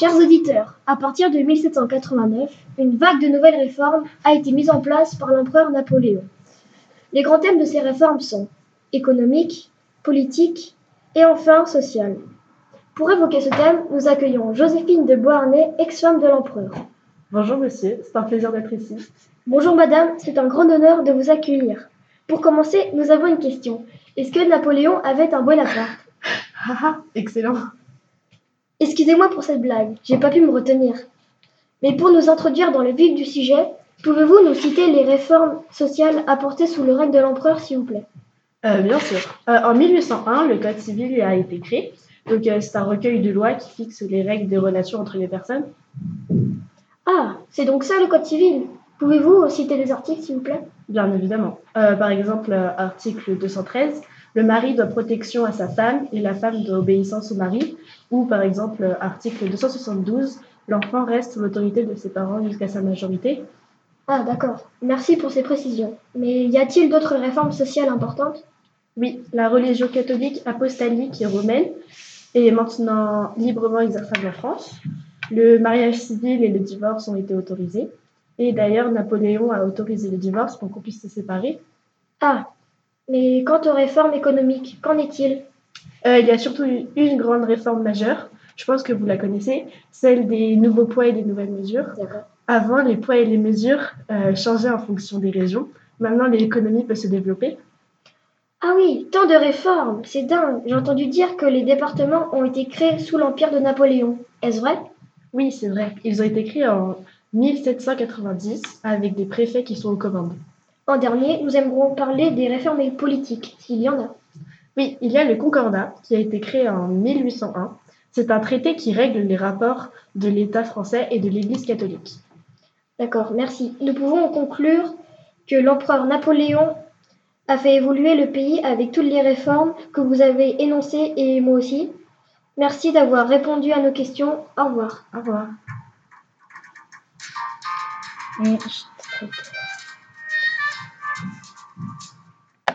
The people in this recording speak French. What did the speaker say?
Chers auditeurs, à partir de 1789, une vague de nouvelles réformes a été mise en place par l'empereur Napoléon. Les grands thèmes de ces réformes sont économique, politique et enfin social. Pour évoquer ce thème, nous accueillons Joséphine de Beauharnais, ex-femme de l'empereur. Bonjour monsieur, c'est un plaisir d'être ici. Bonjour madame, c'est un grand honneur de vous accueillir. Pour commencer, nous avons une question. Est-ce que Napoléon avait un Bonaparte? Haha, excellent. Excusez-moi pour cette blague, j'ai pas pu me retenir. Mais pour nous introduire dans le vif du sujet, pouvez-vous nous citer les réformes sociales apportées sous le règne de l'empereur, s'il vous plaît? Euh, bien sûr. Euh, en 1801, le Code civil a été créé. Donc, euh, c'est un recueil de lois qui fixe les règles des relations entre les personnes. Ah, c'est donc ça le Code civil. Pouvez-vous citer les articles, s'il vous plaît? Bien évidemment. Par exemple, article 213, le mari doit protection à sa femme et la femme doit obéissance au mari. Ou par exemple, article 272, l'enfant reste sous l'autorité de ses parents jusqu'à sa majorité. Ah, d'accord. Merci pour ces précisions. Mais y a-t-il d'autres réformes sociales importantes? Oui, la religion catholique apostolique et romaine est maintenant librement exerçable en France. Le mariage civil et le divorce ont été autorisés. Et d'ailleurs, Napoléon a autorisé le divorce pour qu'on puisse se séparer. Ah, mais quant aux réformes économiques, qu'en est-il? Euh, il y a surtout une grande réforme majeure, je pense que vous la connaissez, celle des nouveaux poids et des nouvelles mesures. Avant, les poids et les mesures euh, changeaient en fonction des régions. Maintenant, l'économie peut se développer. Ah oui, tant de réformes, c'est dingue. J'ai entendu dire que les départements ont été créés sous l'empire de Napoléon. Est-ce vrai? Oui, c'est vrai. Ils ont été créés en 1790 avec des préfets qui sont aux commandes. En dernier, nous aimerons parler des réformes politiques, s'il y en a. Oui, il y a le Concordat qui a été créé en 1801. C'est un traité qui règle les rapports de l'État français et de l'Église catholique. D'accord, merci. Nous pouvons conclure que l'empereur Napoléon a fait évoluer le pays avec toutes les réformes que vous avez énoncées et moi aussi. Merci d'avoir répondu à nos questions. Au revoir. Au revoir. Je-